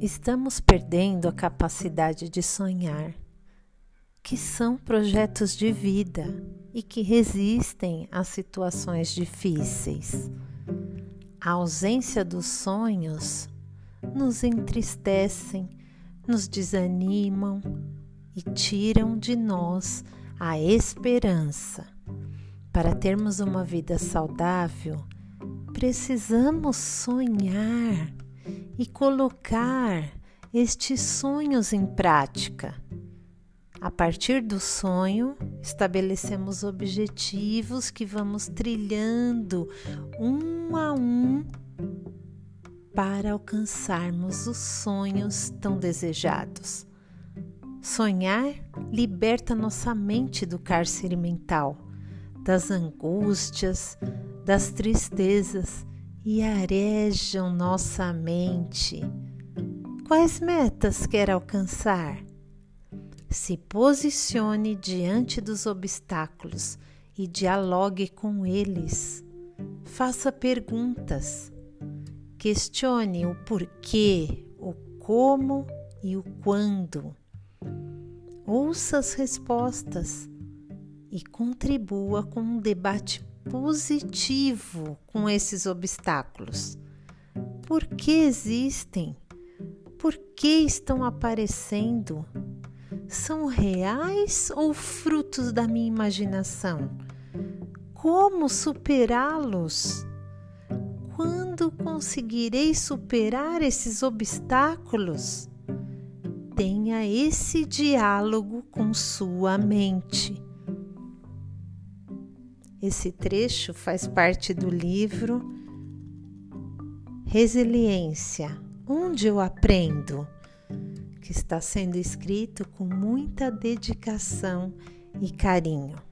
Estamos perdendo a capacidade de sonhar, que são projetos de vida e que resistem a situações difíceis. A ausência dos sonhos nos entristecem, nos desanimam e tiram de nós a esperança. Para termos uma vida saudável, precisamos sonhar e colocar estes sonhos em prática. A partir do sonho, estabelecemos objetivos que vamos trilhando um a um para alcançarmos os sonhos tão desejados. Sonhar liberta nossa mente do cárcere mental, das angústias, das tristezas e arejam nossa mente. Quais metas quer alcançar? Se posicione diante dos obstáculos e dialogue com eles. Faça perguntas. Questione o porquê, o como e o quando. Ouça as respostas e contribua com um debate positivo com esses obstáculos. Por que existem? Por que estão aparecendo? São reais ou frutos da minha imaginação? Como superá-los? Quando conseguirei superar esses obstáculos? Tenha esse diálogo com sua mente. Esse trecho faz parte do livro Resiliência Onde eu aprendo? que está sendo escrito com muita dedicação e carinho.